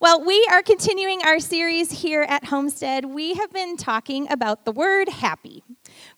Well, we are continuing our series here at Homestead. We have been talking about the word happy.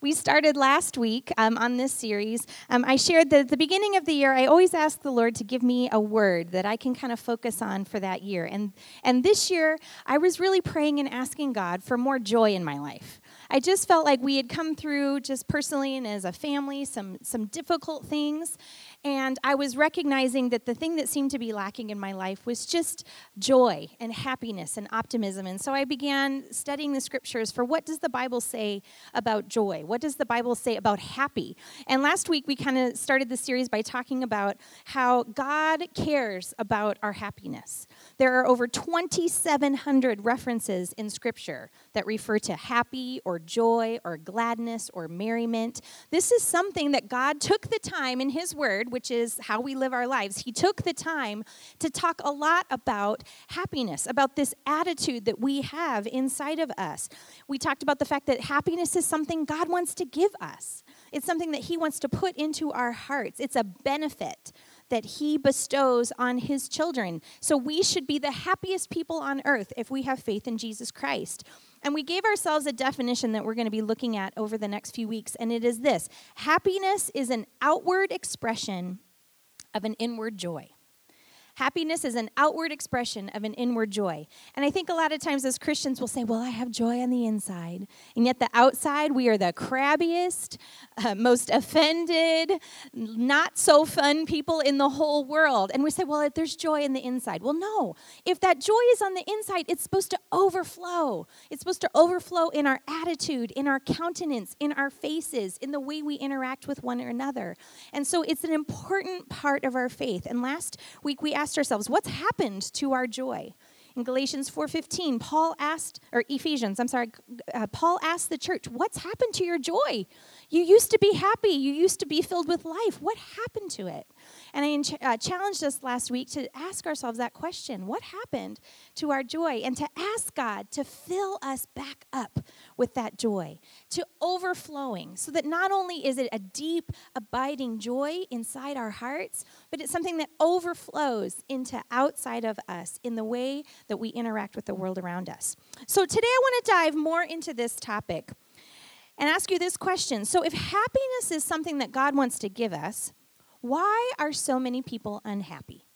We started last week um, on this series. Um, I shared that at the beginning of the year, I always ask the Lord to give me a word that I can kind of focus on for that year. And, and this year, I was really praying and asking God for more joy in my life. I just felt like we had come through, just personally and as a family, some, some difficult things. And I was recognizing that the thing that seemed to be lacking in my life was just joy and happiness and optimism. And so I began studying the scriptures for what does the Bible say about joy? What does the Bible say about happy? And last week we kind of started the series by talking about how God cares about our happiness. There are over 2,700 references in scripture that refer to happy or joy or gladness or merriment. This is something that God took the time in His Word which is how we live our lives, he took the time to talk a lot about happiness, about this attitude that we have inside of us. We talked about the fact that happiness is something God wants to give us, it's something that he wants to put into our hearts, it's a benefit that he bestows on his children. So we should be the happiest people on earth if we have faith in Jesus Christ. And we gave ourselves a definition that we're going to be looking at over the next few weeks, and it is this happiness is an outward expression of an inward joy. Happiness is an outward expression of an inward joy. And I think a lot of times as Christians we'll say, Well, I have joy on the inside. And yet the outside, we are the crabbiest, uh, most offended, not so fun people in the whole world. And we say, Well, there's joy in the inside. Well, no. If that joy is on the inside, it's supposed to overflow. It's supposed to overflow in our attitude, in our countenance, in our faces, in the way we interact with one another. And so it's an important part of our faith. And last week we asked ourselves, what's happened to our joy? In Galatians 4:15, Paul asked or Ephesians, I'm sorry, uh, Paul asked the church, "What's happened to your joy? You used to be happy, you used to be filled with life. What happened to it?" And I uh, challenged us last week to ask ourselves that question what happened to our joy? And to ask God to fill us back up with that joy, to overflowing, so that not only is it a deep, abiding joy inside our hearts, but it's something that overflows into outside of us in the way that we interact with the world around us. So today I want to dive more into this topic and ask you this question. So, if happiness is something that God wants to give us, why are so many people unhappy?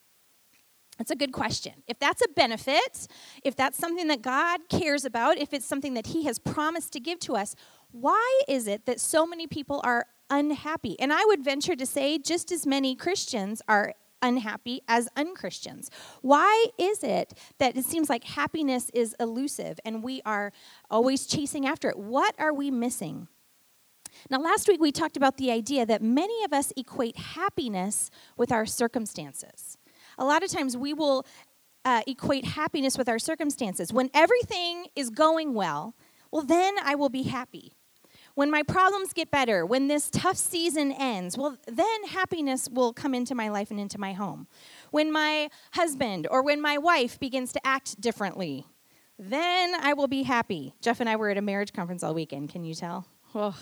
That's a good question. If that's a benefit, if that's something that God cares about, if it's something that He has promised to give to us, why is it that so many people are unhappy? And I would venture to say just as many Christians are unhappy as unchristians. Why is it that it seems like happiness is elusive and we are always chasing after it? What are we missing? Now, last week we talked about the idea that many of us equate happiness with our circumstances. A lot of times we will uh, equate happiness with our circumstances. When everything is going well, well, then I will be happy. When my problems get better, when this tough season ends, well, then happiness will come into my life and into my home. When my husband or when my wife begins to act differently, then I will be happy. Jeff and I were at a marriage conference all weekend. Can you tell? Oh,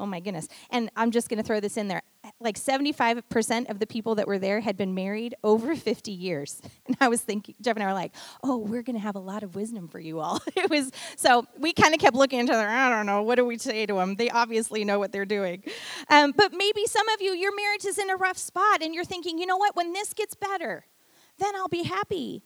Oh my goodness. And I'm just going to throw this in there. Like 75% of the people that were there had been married over 50 years. And I was thinking, Jeff and I were like, oh, we're going to have a lot of wisdom for you all. it was, so we kind of kept looking at each other. I don't know. What do we say to them? They obviously know what they're doing. Um, but maybe some of you, your marriage is in a rough spot and you're thinking, you know what? When this gets better, then I'll be happy.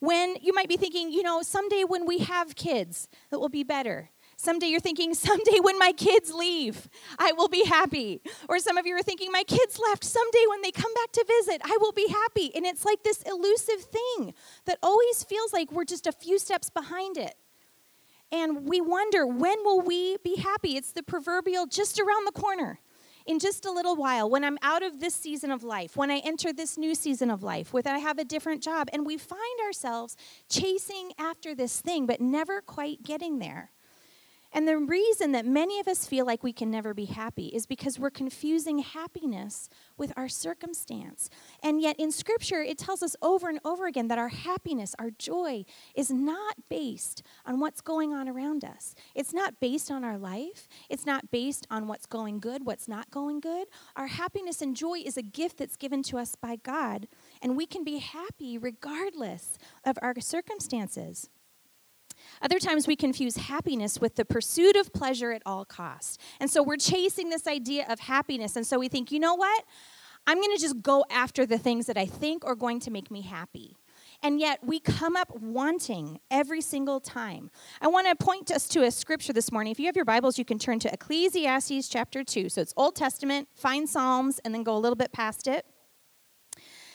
When you might be thinking, you know, someday when we have kids, it will be better. Someday you're thinking, someday when my kids leave, I will be happy. Or some of you are thinking, my kids left. Someday when they come back to visit, I will be happy. And it's like this elusive thing that always feels like we're just a few steps behind it. And we wonder, when will we be happy? It's the proverbial just around the corner. In just a little while, when I'm out of this season of life, when I enter this new season of life, when I have a different job, and we find ourselves chasing after this thing, but never quite getting there. And the reason that many of us feel like we can never be happy is because we're confusing happiness with our circumstance. And yet in Scripture, it tells us over and over again that our happiness, our joy, is not based on what's going on around us. It's not based on our life. It's not based on what's going good, what's not going good. Our happiness and joy is a gift that's given to us by God, and we can be happy regardless of our circumstances. Other times we confuse happiness with the pursuit of pleasure at all costs. And so we're chasing this idea of happiness. And so we think, you know what? I'm going to just go after the things that I think are going to make me happy. And yet we come up wanting every single time. I want to point us to a scripture this morning. If you have your Bibles, you can turn to Ecclesiastes chapter 2. So it's Old Testament, find Psalms, and then go a little bit past it.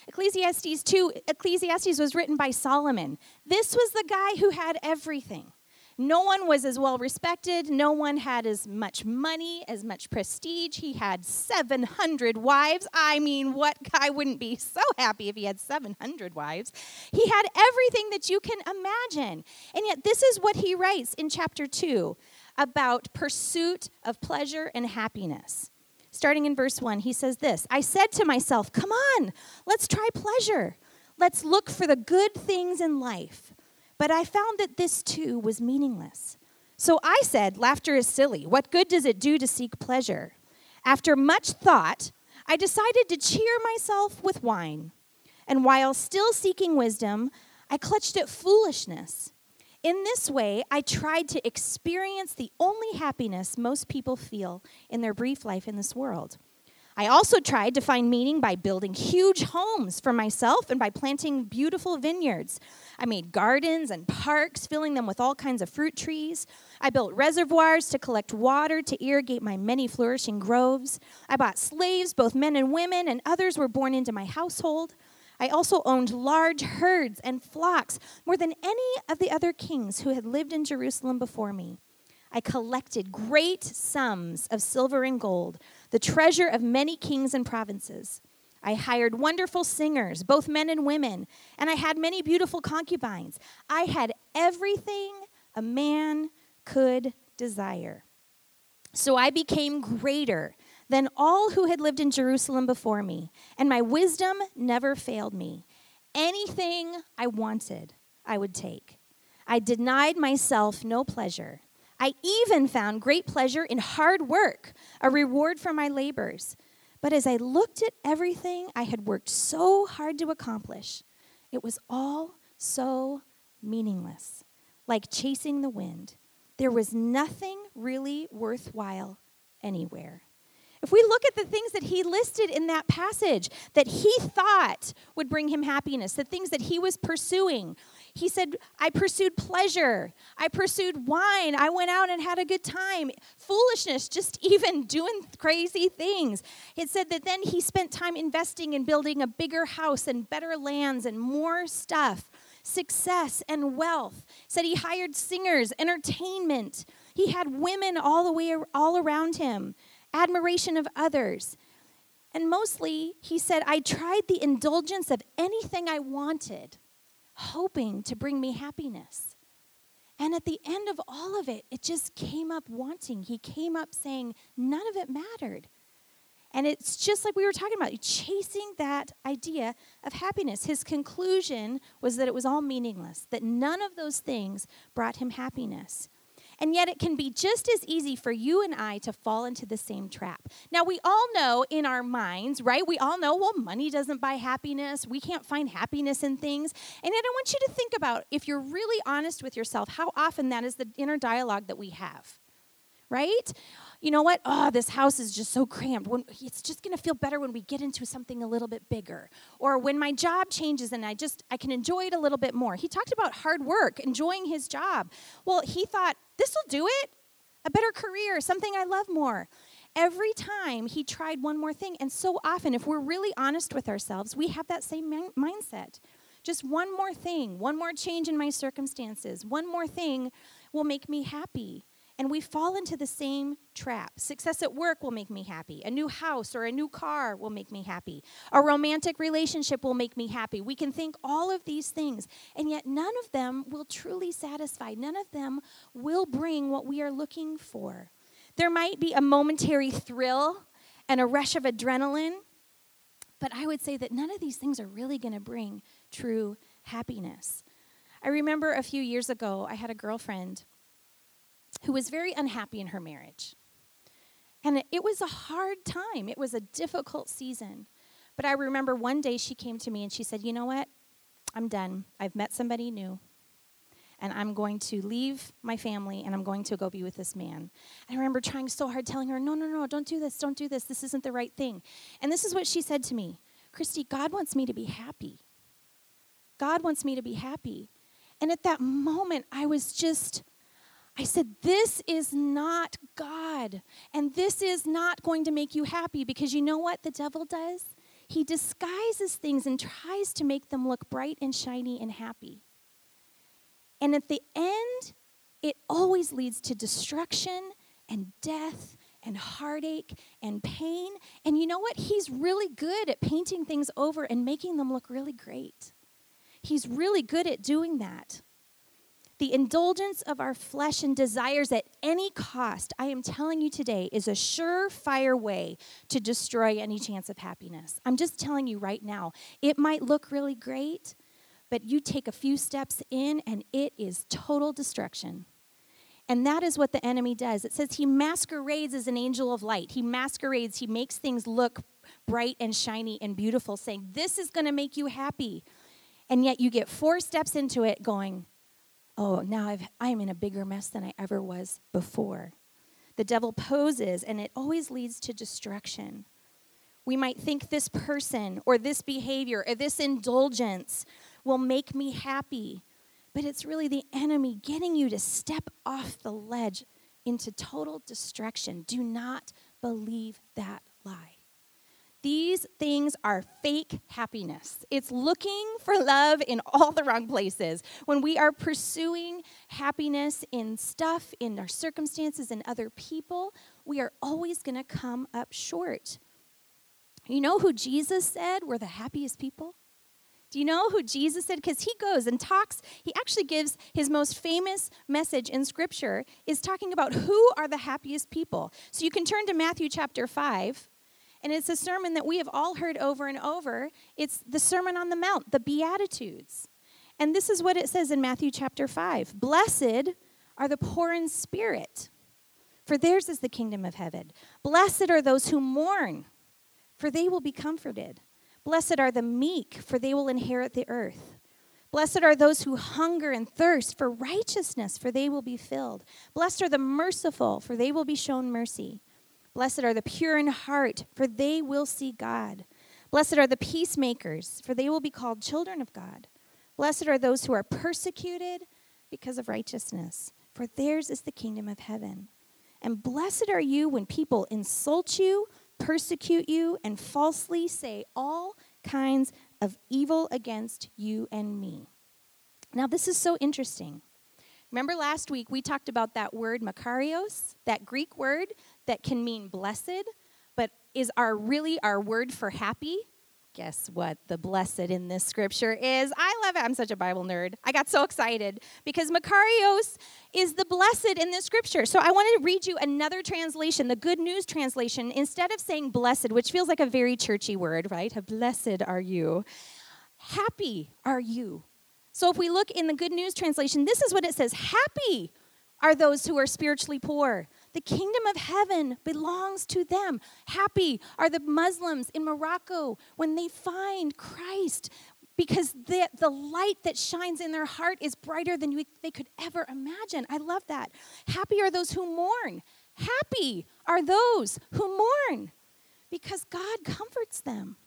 Ecclesiastes 2, Ecclesiastes was written by Solomon. This was the guy who had everything. No one was as well respected. No one had as much money, as much prestige. He had 700 wives. I mean, what guy wouldn't be so happy if he had 700 wives? He had everything that you can imagine. And yet, this is what he writes in chapter 2 about pursuit of pleasure and happiness starting in verse 1, he says this I said to myself, Come on, let's try pleasure. Let's look for the good things in life. But I found that this too was meaningless. So I said, Laughter is silly. What good does it do to seek pleasure? After much thought, I decided to cheer myself with wine. And while still seeking wisdom, I clutched at foolishness in this way, I tried to experience the only happiness most people feel in their brief life in this world. I also tried to find meaning by building huge homes for myself and by planting beautiful vineyards. I made gardens and parks, filling them with all kinds of fruit trees. I built reservoirs to collect water to irrigate my many flourishing groves. I bought slaves, both men and women, and others were born into my household. I also owned large herds and flocks, more than any of the other kings who had lived in Jerusalem before me. I collected great sums of silver and gold, the treasure of many kings and provinces. I hired wonderful singers, both men and women, and I had many beautiful concubines. I had everything a man could desire. So I became greater than all who had lived in Jerusalem before me, and my wisdom never failed me. Anything I wanted, I would take. I denied myself no pleasure. I even found great pleasure in hard work, a reward for my labors. But as I looked at everything I had worked so hard to accomplish, it was all so meaningless, like chasing the wind. There was nothing really worthwhile anywhere. If we look at the things that he listed in that passage that he thought would bring him happiness, the things that he was pursuing, he said, I pursued pleasure. I pursued wine. I went out and had a good time. Foolishness, just even doing crazy things. It said that then he spent time investing in building a bigger house and better lands and more stuff, success and wealth. Said he hired singers, entertainment. He had women all the way all around him admiration of others. And mostly, he said, I tried the indulgence of anything I wanted, hoping to bring me happiness. And at the end of all of it, it just came up wanting. He came up saying, none of it mattered. And it's just like we were talking about, chasing that idea of happiness. His conclusion was that it was all meaningless, that none of those things brought him happiness. And yet, it can be just as easy for you and I to fall into the same trap. Now, we all know in our minds, right? We all know, well, money doesn't buy happiness. We can't find happiness in things. And yet, I want you to think about, if you're really honest with yourself, how often that is the inner dialogue that we have, right? You know what? Oh, this house is just so cramped. When, it's just going to feel better when we get into something a little bit bigger. Or when my job changes and I just I can enjoy it a little bit more. He talked about hard work, enjoying his job. Well, he thought this will do it. A better career, something I love more. Every time he tried one more thing, and so often, if we're really honest with ourselves, we have that same min- mindset. Just one more thing, one more change in my circumstances, one more thing will make me happy. And we fall into the same trap. Success at work will make me happy. A new house or a new car will make me happy. A romantic relationship will make me happy. We can think all of these things, and yet none of them will truly satisfy. None of them will bring what we are looking for. There might be a momentary thrill and a rush of adrenaline, but I would say that none of these things are really going to bring true happiness. I remember a few years ago, I had a girlfriend who was very unhappy in her marriage. And it was a hard time, it was a difficult season. But I remember one day she came to me and she said, You know what? I'm done. I've met somebody new. And I'm going to leave my family and I'm going to go be with this man. I remember trying so hard telling her, No, no, no, don't do this. Don't do this. This isn't the right thing. And this is what she said to me Christy, God wants me to be happy. God wants me to be happy. And at that moment, I was just, I said, This is not God. And this is not going to make you happy because you know what the devil does? He disguises things and tries to make them look bright and shiny and happy. And at the end, it always leads to destruction and death and heartache and pain. And you know what? He's really good at painting things over and making them look really great. He's really good at doing that. The indulgence of our flesh and desires at any cost, I am telling you today, is a surefire way to destroy any chance of happiness. I'm just telling you right now. It might look really great, but you take a few steps in and it is total destruction. And that is what the enemy does. It says he masquerades as an angel of light. He masquerades, he makes things look bright and shiny and beautiful, saying, This is going to make you happy. And yet you get four steps into it going, oh, now I've, I'm in a bigger mess than I ever was before. The devil poses, and it always leads to destruction. We might think this person or this behavior or this indulgence will make me happy, but it's really the enemy getting you to step off the ledge into total destruction. Do not believe that lie. These things are fake happiness. It's looking for love in all the wrong places. When we are pursuing happiness in stuff, in our circumstances, in other people, we are always going to come up short. You know who Jesus said were the happiest people? Do you know who Jesus said? Because he goes and talks, he actually gives his most famous message in Scripture, is talking about who are the happiest people. So you can turn to Matthew chapter 5. And it's a sermon that we have all heard over and over. It's the Sermon on the Mount, the Beatitudes. And this is what it says in Matthew chapter 5 Blessed are the poor in spirit, for theirs is the kingdom of heaven. Blessed are those who mourn, for they will be comforted. Blessed are the meek, for they will inherit the earth. Blessed are those who hunger and thirst for righteousness, for they will be filled. Blessed are the merciful, for they will be shown mercy. Blessed are the pure in heart, for they will see God. Blessed are the peacemakers, for they will be called children of God. Blessed are those who are persecuted because of righteousness, for theirs is the kingdom of heaven. And blessed are you when people insult you, persecute you, and falsely say all kinds of evil against you and me. Now, this is so interesting. Remember last week we talked about that word makarios, that Greek word that can mean blessed, but is our really our word for happy? Guess what the blessed in this scripture is? I love it. I'm such a Bible nerd. I got so excited because makarios is the blessed in this scripture. So I want to read you another translation, the Good News translation. Instead of saying blessed, which feels like a very churchy word, right? Blessed are you. Happy are you so if we look in the Good News translation, this is what it says Happy are those who are spiritually poor. The kingdom of heaven belongs to them. Happy are the Muslims in Morocco when they find Christ because the, the light that shines in their heart is brighter than you, they could ever imagine. I love that. Happy are those who mourn. Happy are those who mourn because God comforts them.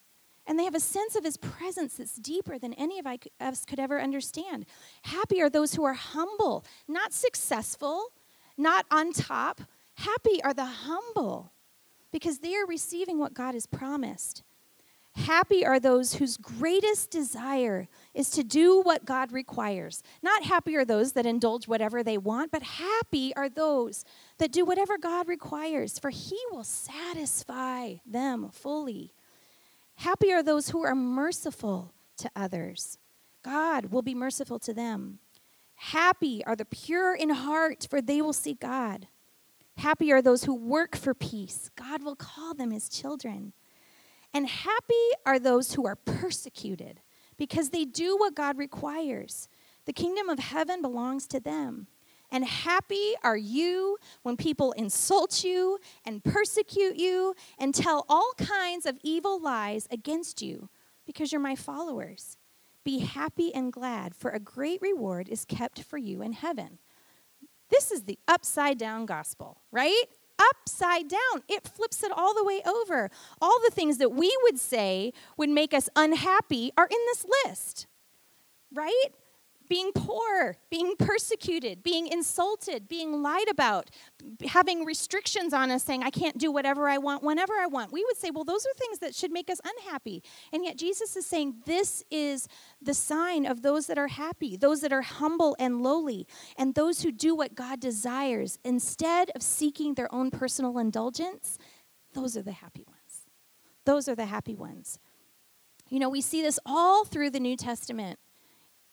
And they have a sense of his presence that's deeper than any of us could ever understand. Happy are those who are humble, not successful, not on top. Happy are the humble because they are receiving what God has promised. Happy are those whose greatest desire is to do what God requires. Not happy are those that indulge whatever they want, but happy are those that do whatever God requires, for He will satisfy them fully. Happy are those who are merciful to others. God will be merciful to them. Happy are the pure in heart, for they will see God. Happy are those who work for peace. God will call them his children. And happy are those who are persecuted because they do what God requires. The kingdom of heaven belongs to them. And happy are you when people insult you and persecute you and tell all kinds of evil lies against you because you're my followers. Be happy and glad, for a great reward is kept for you in heaven. This is the upside down gospel, right? Upside down. It flips it all the way over. All the things that we would say would make us unhappy are in this list, right? Being poor, being persecuted, being insulted, being lied about, having restrictions on us saying, I can't do whatever I want whenever I want. We would say, well, those are things that should make us unhappy. And yet Jesus is saying, this is the sign of those that are happy, those that are humble and lowly, and those who do what God desires instead of seeking their own personal indulgence. Those are the happy ones. Those are the happy ones. You know, we see this all through the New Testament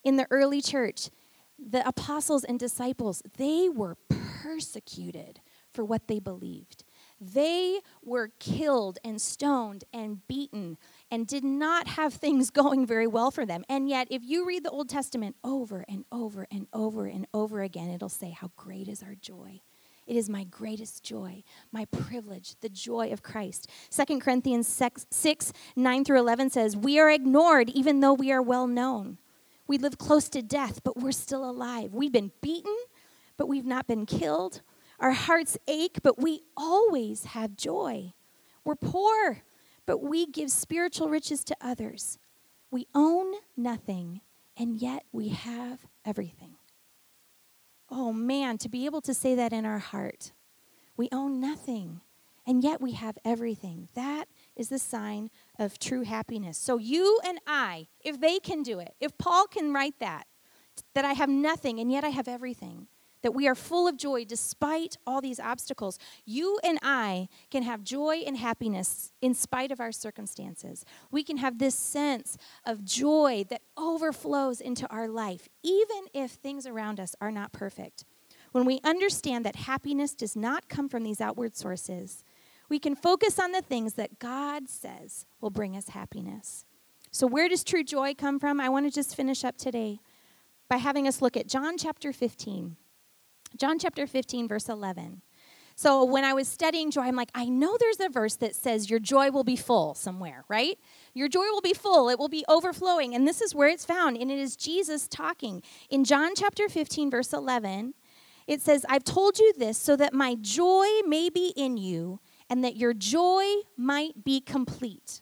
in the early church, the apostles and disciples, they were persecuted for what they believed. They were killed and stoned and beaten and did not have things going very well for them. And yet, if you read the Old Testament over and over and over and over again, it'll say, How great is our joy! It is my greatest joy, my privilege, the joy of Christ. 2 Corinthians 6, 6 9 through 11 says, We are ignored even though we are well known. We live close to death, but we're still alive. We've been beaten, but we've not been killed. Our hearts ache, but we always have joy. We're poor, but we give spiritual riches to others. We own nothing, and yet we have everything. Oh man, to be able to say that in our heart. We own nothing, and yet we have everything. That is the sign of true happiness. So you and I, if they can do it, if Paul can write that, that I have nothing and yet I have everything, that we are full of joy despite all these obstacles, you and I can have joy and happiness in spite of our circumstances. We can have this sense of joy that overflows into our life, even if things around us are not perfect. When we understand that happiness does not come from these outward sources, we can focus on the things that God says will bring us happiness. So, where does true joy come from? I want to just finish up today by having us look at John chapter 15. John chapter 15, verse 11. So, when I was studying joy, I'm like, I know there's a verse that says your joy will be full somewhere, right? Your joy will be full, it will be overflowing. And this is where it's found, and it is Jesus talking. In John chapter 15, verse 11, it says, I've told you this so that my joy may be in you and that your joy might be complete.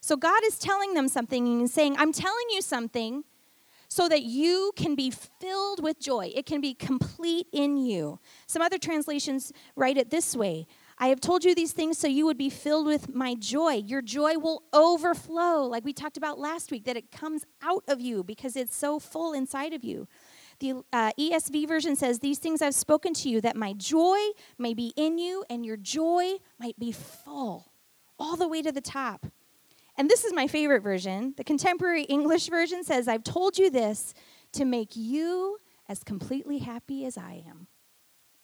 So God is telling them something and saying, I'm telling you something so that you can be filled with joy. It can be complete in you. Some other translations write it this way I have told you these things so you would be filled with my joy. Your joy will overflow, like we talked about last week, that it comes out of you because it's so full inside of you. The uh, ESV version says, These things I've spoken to you, that my joy may be in you and your joy might be full, all the way to the top. And this is my favorite version. The contemporary English version says, I've told you this to make you as completely happy as I am.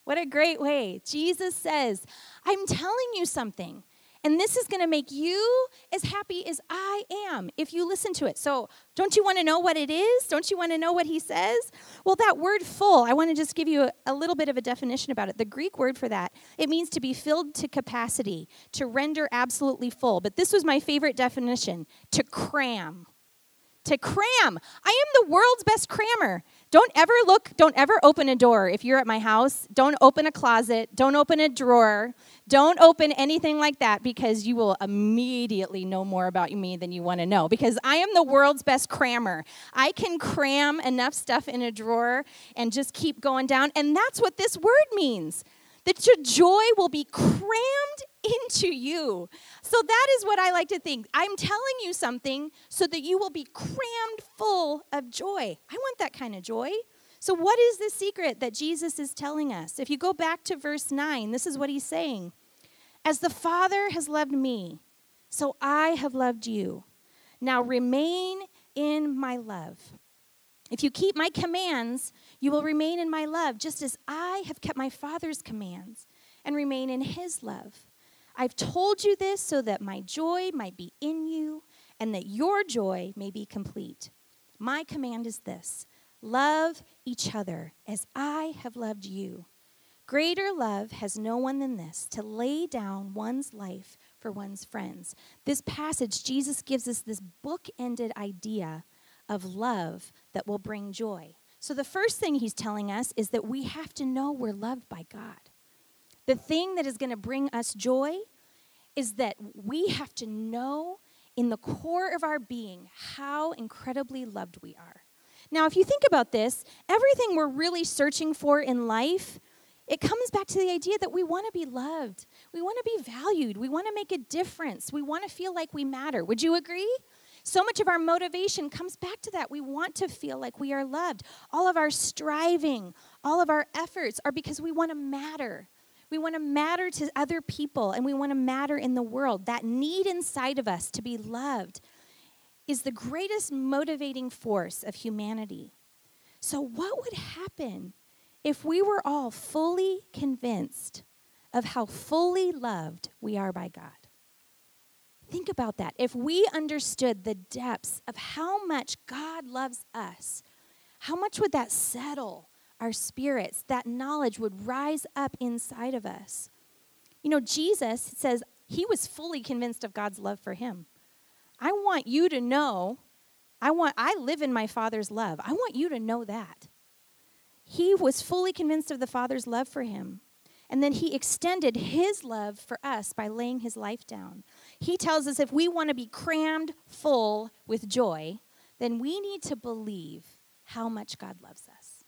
What a great way. Jesus says, I'm telling you something and this is going to make you as happy as I am if you listen to it. So, don't you want to know what it is? Don't you want to know what he says? Well, that word full, I want to just give you a, a, little bit of a definition about it. The Greek word for that, it means to be filled to capacity, to render absolutely full. But this was my favorite definition to cram to cram. I am the world's best crammer. Don't ever look, don't ever open a door if you're at my house. Don't open a closet. Don't open a drawer. Don't open anything like that because you will immediately know more about me than you want to know because I am the world's best crammer. I can cram enough stuff in a drawer and just keep going down. And that's what this word means that your joy will be crammed into you. So that is what I like to think. I'm telling you something so that you will be crammed full of joy. I want that kind of joy. So, what is the secret that Jesus is telling us? If you go back to verse 9, this is what he's saying As the Father has loved me, so I have loved you. Now remain in my love. If you keep my commands, you will remain in my love, just as I have kept my Father's commands and remain in his love. I've told you this so that my joy might be in you and that your joy may be complete. My command is this love each other as I have loved you. Greater love has no one than this to lay down one's life for one's friends. This passage, Jesus gives us this book-ended idea of love that will bring joy. So, the first thing he's telling us is that we have to know we're loved by God. The thing that is going to bring us joy is that we have to know in the core of our being how incredibly loved we are. Now, if you think about this, everything we're really searching for in life, it comes back to the idea that we want to be loved. We want to be valued. We want to make a difference. We want to feel like we matter. Would you agree? So much of our motivation comes back to that. We want to feel like we are loved. All of our striving, all of our efforts are because we want to matter. We want to matter to other people and we want to matter in the world. That need inside of us to be loved is the greatest motivating force of humanity. So, what would happen if we were all fully convinced of how fully loved we are by God? Think about that. If we understood the depths of how much God loves us, how much would that settle our spirits? That knowledge would rise up inside of us. You know, Jesus says he was fully convinced of God's love for him. I want you to know, I want I live in my Father's love. I want you to know that. He was fully convinced of the Father's love for him. And then he extended his love for us by laying his life down. He tells us if we want to be crammed full with joy, then we need to believe how much God loves us.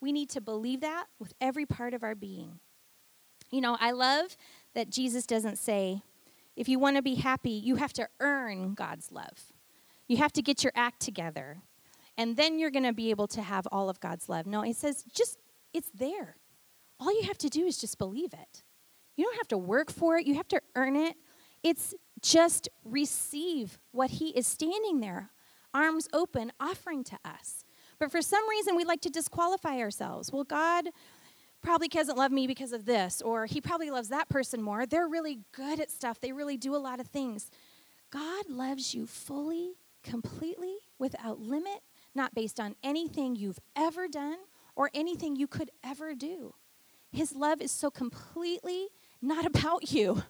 We need to believe that with every part of our being. You know, I love that Jesus doesn't say, if you want to be happy, you have to earn God's love. You have to get your act together. And then you're going to be able to have all of God's love. No, it says just, it's there. All you have to do is just believe it. You don't have to work for it, you have to earn it. It's just receive what He is standing there, arms open, offering to us. But for some reason, we like to disqualify ourselves. Well, God probably doesn't love me because of this, or He probably loves that person more. They're really good at stuff, they really do a lot of things. God loves you fully, completely, without limit, not based on anything you've ever done or anything you could ever do. His love is so completely not about you.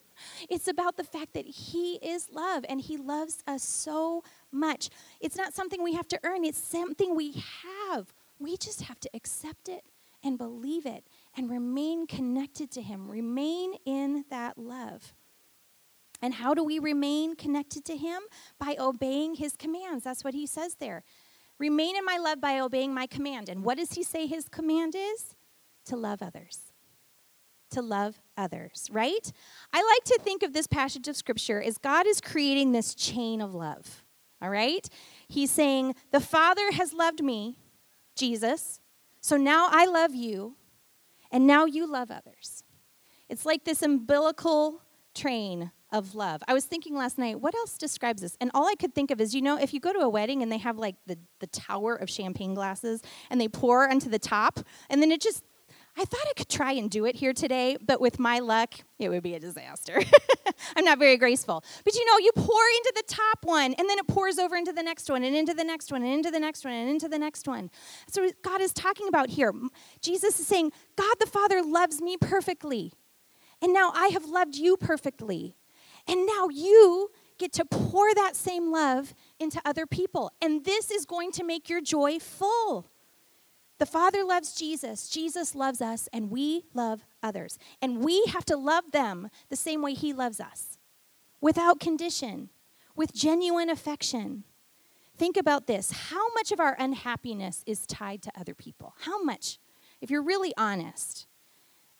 It's about the fact that He is love and He loves us so much. It's not something we have to earn, it's something we have. We just have to accept it and believe it and remain connected to Him, remain in that love. And how do we remain connected to Him? By obeying His commands. That's what He says there. Remain in my love by obeying my command. And what does He say His command is? To love others to love others, right? I like to think of this passage of scripture as God is creating this chain of love, all right? He's saying, The Father has loved me, Jesus, so now I love you, and now you love others. It's like this umbilical train of love. I was thinking last night, what else describes this? And all I could think of is, you know, if you go to a wedding and they have like the, the tower of champagne glasses and they pour onto the top, and then it just I thought I could try and do it here today, but with my luck, it would be a disaster. I'm not very graceful. But you know, you pour into the top one, and then it pours over into the next one, and into the next one, and into the next one, and into the next one. What God is talking about here. Jesus is saying, God the Father loves me perfectly. And now I have loved you perfectly. And now you get to pour that same love into other people. And this is going to make your joy full. The Father loves Jesus, Jesus loves us, and we love others. And we have to love them the same way He loves us, without condition, with genuine affection. Think about this how much of our unhappiness is tied to other people? How much? If you're really honest.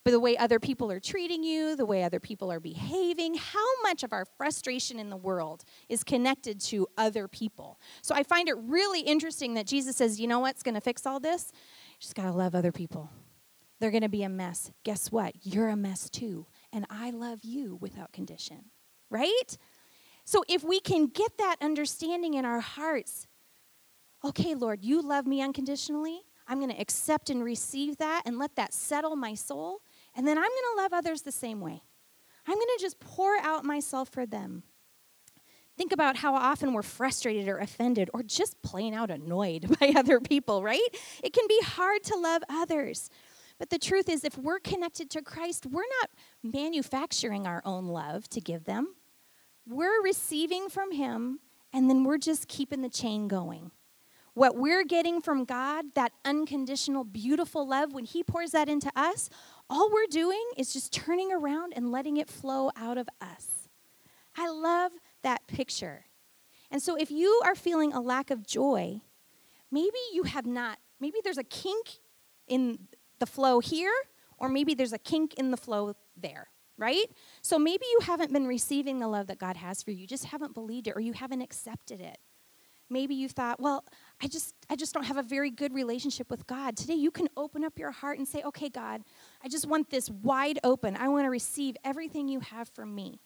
But the way other people are treating you, the way other people are behaving, how much of our frustration in the world is connected to other people. So I find it really interesting that Jesus says, you know what's going to fix all this? You just got to love other people. They're going to be a mess. Guess what? You're a mess too. And I love you without condition, right? So if we can get that understanding in our hearts, okay, Lord, you love me unconditionally. I'm going to accept and receive that and let that settle my soul. And then I'm going to love others the same way. I'm going to just pour out myself for them. Think about how often we're frustrated or offended or just plain out annoyed by other people, right? It can be hard to love others. But the truth is, if we're connected to Christ, we're not manufacturing our own love to give them. We're receiving from Him, and then we're just keeping the chain going. What we're getting from God, that unconditional, beautiful love, when He pours that into us, all we're doing is just turning around and letting it flow out of us. I love that picture. And so, if you are feeling a lack of joy, maybe you have not, maybe there's a kink in the flow here, or maybe there's a kink in the flow there, right? So, maybe you haven't been receiving the love that God has for you, you just haven't believed it, or you haven't accepted it maybe you thought well i just i just don't have a very good relationship with god today you can open up your heart and say okay god i just want this wide open. I want to receive everything you have for me.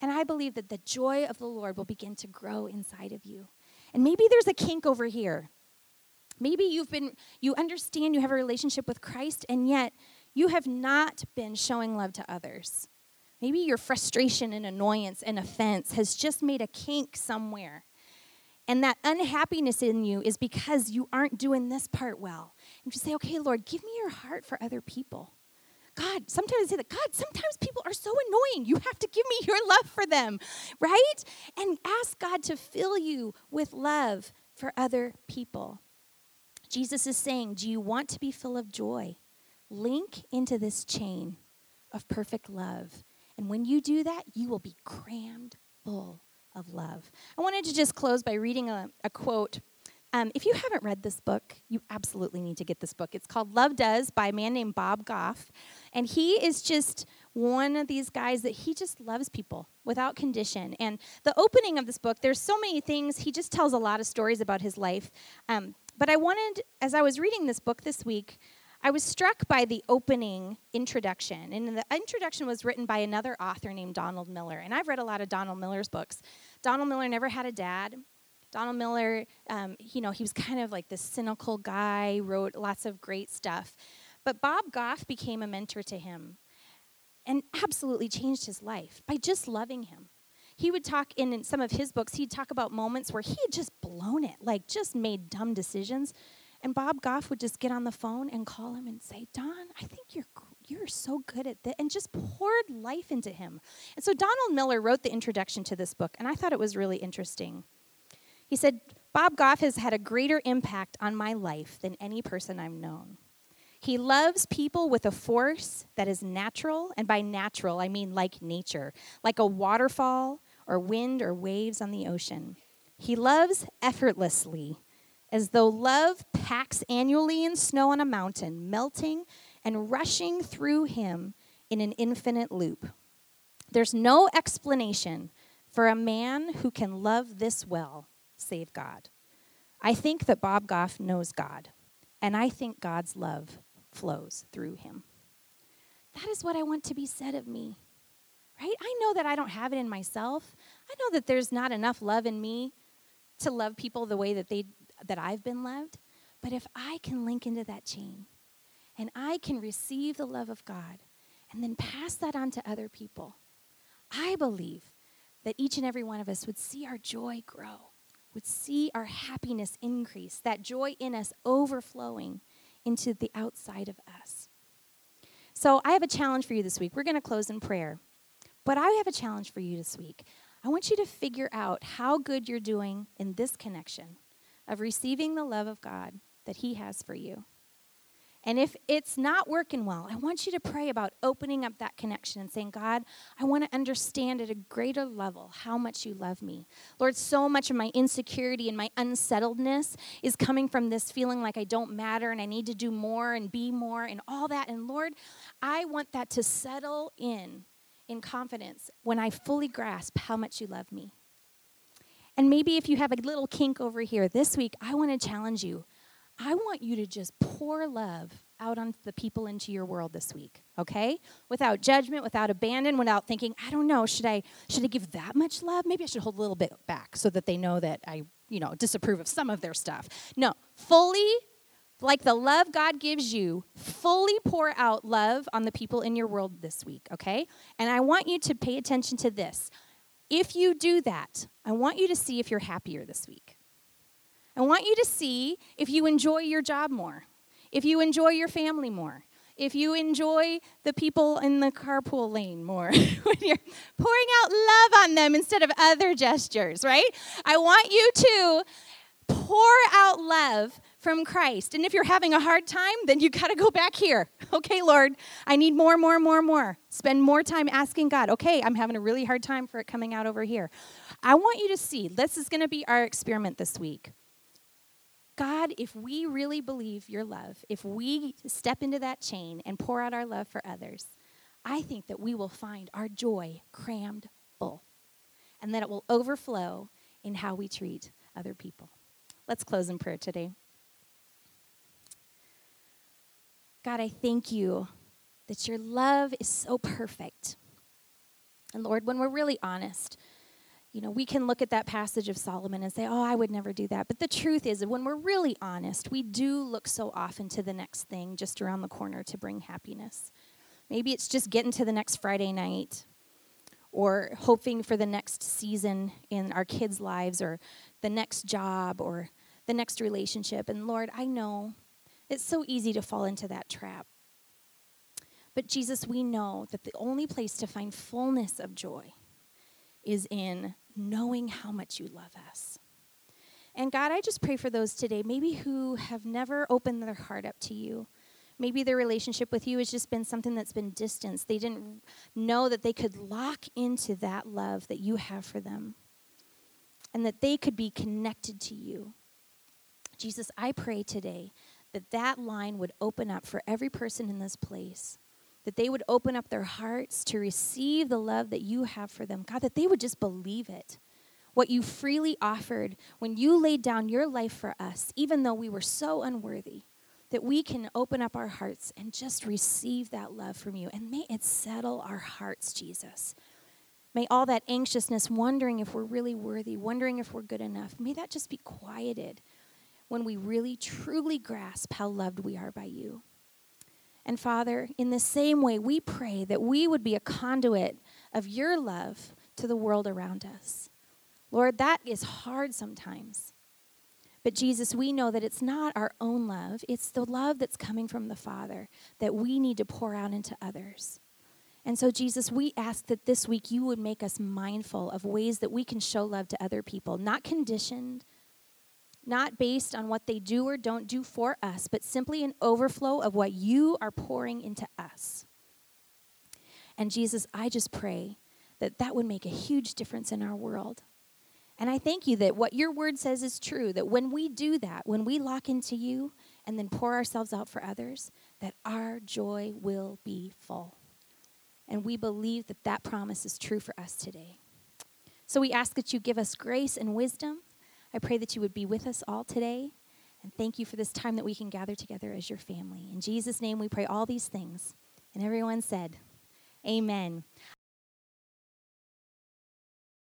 And i believe that the joy of the lord will begin to grow inside of you. And maybe there's a kink over here. Maybe you've been you understand you have a relationship with christ and yet you have not been showing love to others. Maybe your frustration and annoyance and offense has just made a kink somewhere and that unhappiness in you is because you aren't doing this part well. And you say, okay, Lord, give me your heart for other people. God, sometimes I say that, God, sometimes people are so annoying. You have to give me your love for them, right? And ask God to fill you with love for other people. Jesus is saying, Do you want to be full of joy? Link into this chain of perfect love. And when you do that, you will be crammed full of love. I wanted to just close by reading a, a quote. Um, if you haven't read this book, you absolutely need to get this book. It's called Love Does by a man named Bob Goff. And he is just one of these guys that he just loves people without condition. And the opening of this book, there's so many things. He just tells a lot of stories about his life. Um, but I wanted, as I was reading this book this week, I was struck by the opening introduction. And the introduction was written by another author named Donald Miller. And I've read a lot of Donald Miller's books. Donald Miller never had a dad. Donald Miller, um, you know, he was kind of like this cynical guy, wrote lots of great stuff. But Bob Goff became a mentor to him and absolutely changed his life by just loving him. He would talk in some of his books, he'd talk about moments where he had just blown it, like just made dumb decisions. And Bob Goff would just get on the phone and call him and say, Don, I think you're you're so good at this, and just poured life into him. And so Donald Miller wrote the introduction to this book, and I thought it was really interesting. He said, Bob Goff has had a greater impact on my life than any person I've known. He loves people with a force that is natural, and by natural, I mean like nature, like a waterfall or wind or waves on the ocean. He loves effortlessly as though love packs annually in snow on a mountain, melting and rushing through him in an infinite loop. There's no explanation for a man who can love this well, save God. I think that Bob Goff knows God, and I think God's love flows through him. That is what I want to be said of me, right? I know that I don't have it in myself. I know that there's not enough love in me to love people the way that they that I've been loved. But if I can link into that chain and I can receive the love of God and then pass that on to other people, I believe that each and every one of us would see our joy grow, would see our happiness increase, that joy in us overflowing into the outside of us. So I have a challenge for you this week. We're going to close in prayer. But I have a challenge for you this week. I want you to figure out how good you're doing in this connection of receiving the love of God that He has for you. And if it's not working well, I want you to pray about opening up that connection and saying, God, I want to understand at a greater level how much you love me. Lord, so much of my insecurity and my unsettledness is coming from this feeling like I don't matter and I need to do more and be more and all that. And Lord, I want that to settle in in confidence when I fully grasp how much you love me. And maybe if you have a little kink over here this week, I want to challenge you I want you to just pour love out on the people into your world this week, okay? Without judgment, without abandon, without thinking, I don't know, should I should I give that much love? Maybe I should hold a little bit back so that they know that I, you know, disapprove of some of their stuff. No, fully like the love God gives you, fully pour out love on the people in your world this week, okay? And I want you to pay attention to this. If you do that, I want you to see if you're happier this week. I want you to see if you enjoy your job more, if you enjoy your family more, if you enjoy the people in the carpool lane more, when you're pouring out love on them instead of other gestures, right? I want you to pour out love from Christ. And if you're having a hard time, then you got to go back here. Okay, Lord, I need more, more, more, more. Spend more time asking God, okay, I'm having a really hard time for it coming out over here. I want you to see, this is going to be our experiment this week. God, if we really believe your love, if we step into that chain and pour out our love for others, I think that we will find our joy crammed full and that it will overflow in how we treat other people. Let's close in prayer today. God, I thank you that your love is so perfect. And Lord, when we're really honest, you know, we can look at that passage of Solomon and say, oh, I would never do that. But the truth is, when we're really honest, we do look so often to the next thing just around the corner to bring happiness. Maybe it's just getting to the next Friday night or hoping for the next season in our kids' lives or the next job or the next relationship. And Lord, I know it's so easy to fall into that trap. But Jesus, we know that the only place to find fullness of joy is in knowing how much you love us. And God, I just pray for those today, maybe who have never opened their heart up to you. Maybe their relationship with you has just been something that's been distanced. They didn't know that they could lock into that love that you have for them and that they could be connected to you. Jesus, I pray today that that line would open up for every person in this place that they would open up their hearts to receive the love that you have for them. God, that they would just believe it. What you freely offered when you laid down your life for us, even though we were so unworthy, that we can open up our hearts and just receive that love from you. And may it settle our hearts, Jesus. May all that anxiousness, wondering if we're really worthy, wondering if we're good enough, may that just be quieted when we really truly grasp how loved we are by you. And Father, in the same way, we pray that we would be a conduit of your love to the world around us. Lord, that is hard sometimes. But Jesus, we know that it's not our own love, it's the love that's coming from the Father that we need to pour out into others. And so, Jesus, we ask that this week you would make us mindful of ways that we can show love to other people, not conditioned, not based on what they do or don't do for us, but simply an overflow of what you are pouring into us. And Jesus, I just pray that that would make a huge difference in our world. And I thank you that what your word says is true, that when we do that, when we lock into you and then pour ourselves out for others, that our joy will be full. And we believe that that promise is true for us today. So we ask that you give us grace and wisdom I pray that you would be with us all today. And thank you for this time that we can gather together as your family. In Jesus' name, we pray all these things. And everyone said, Amen.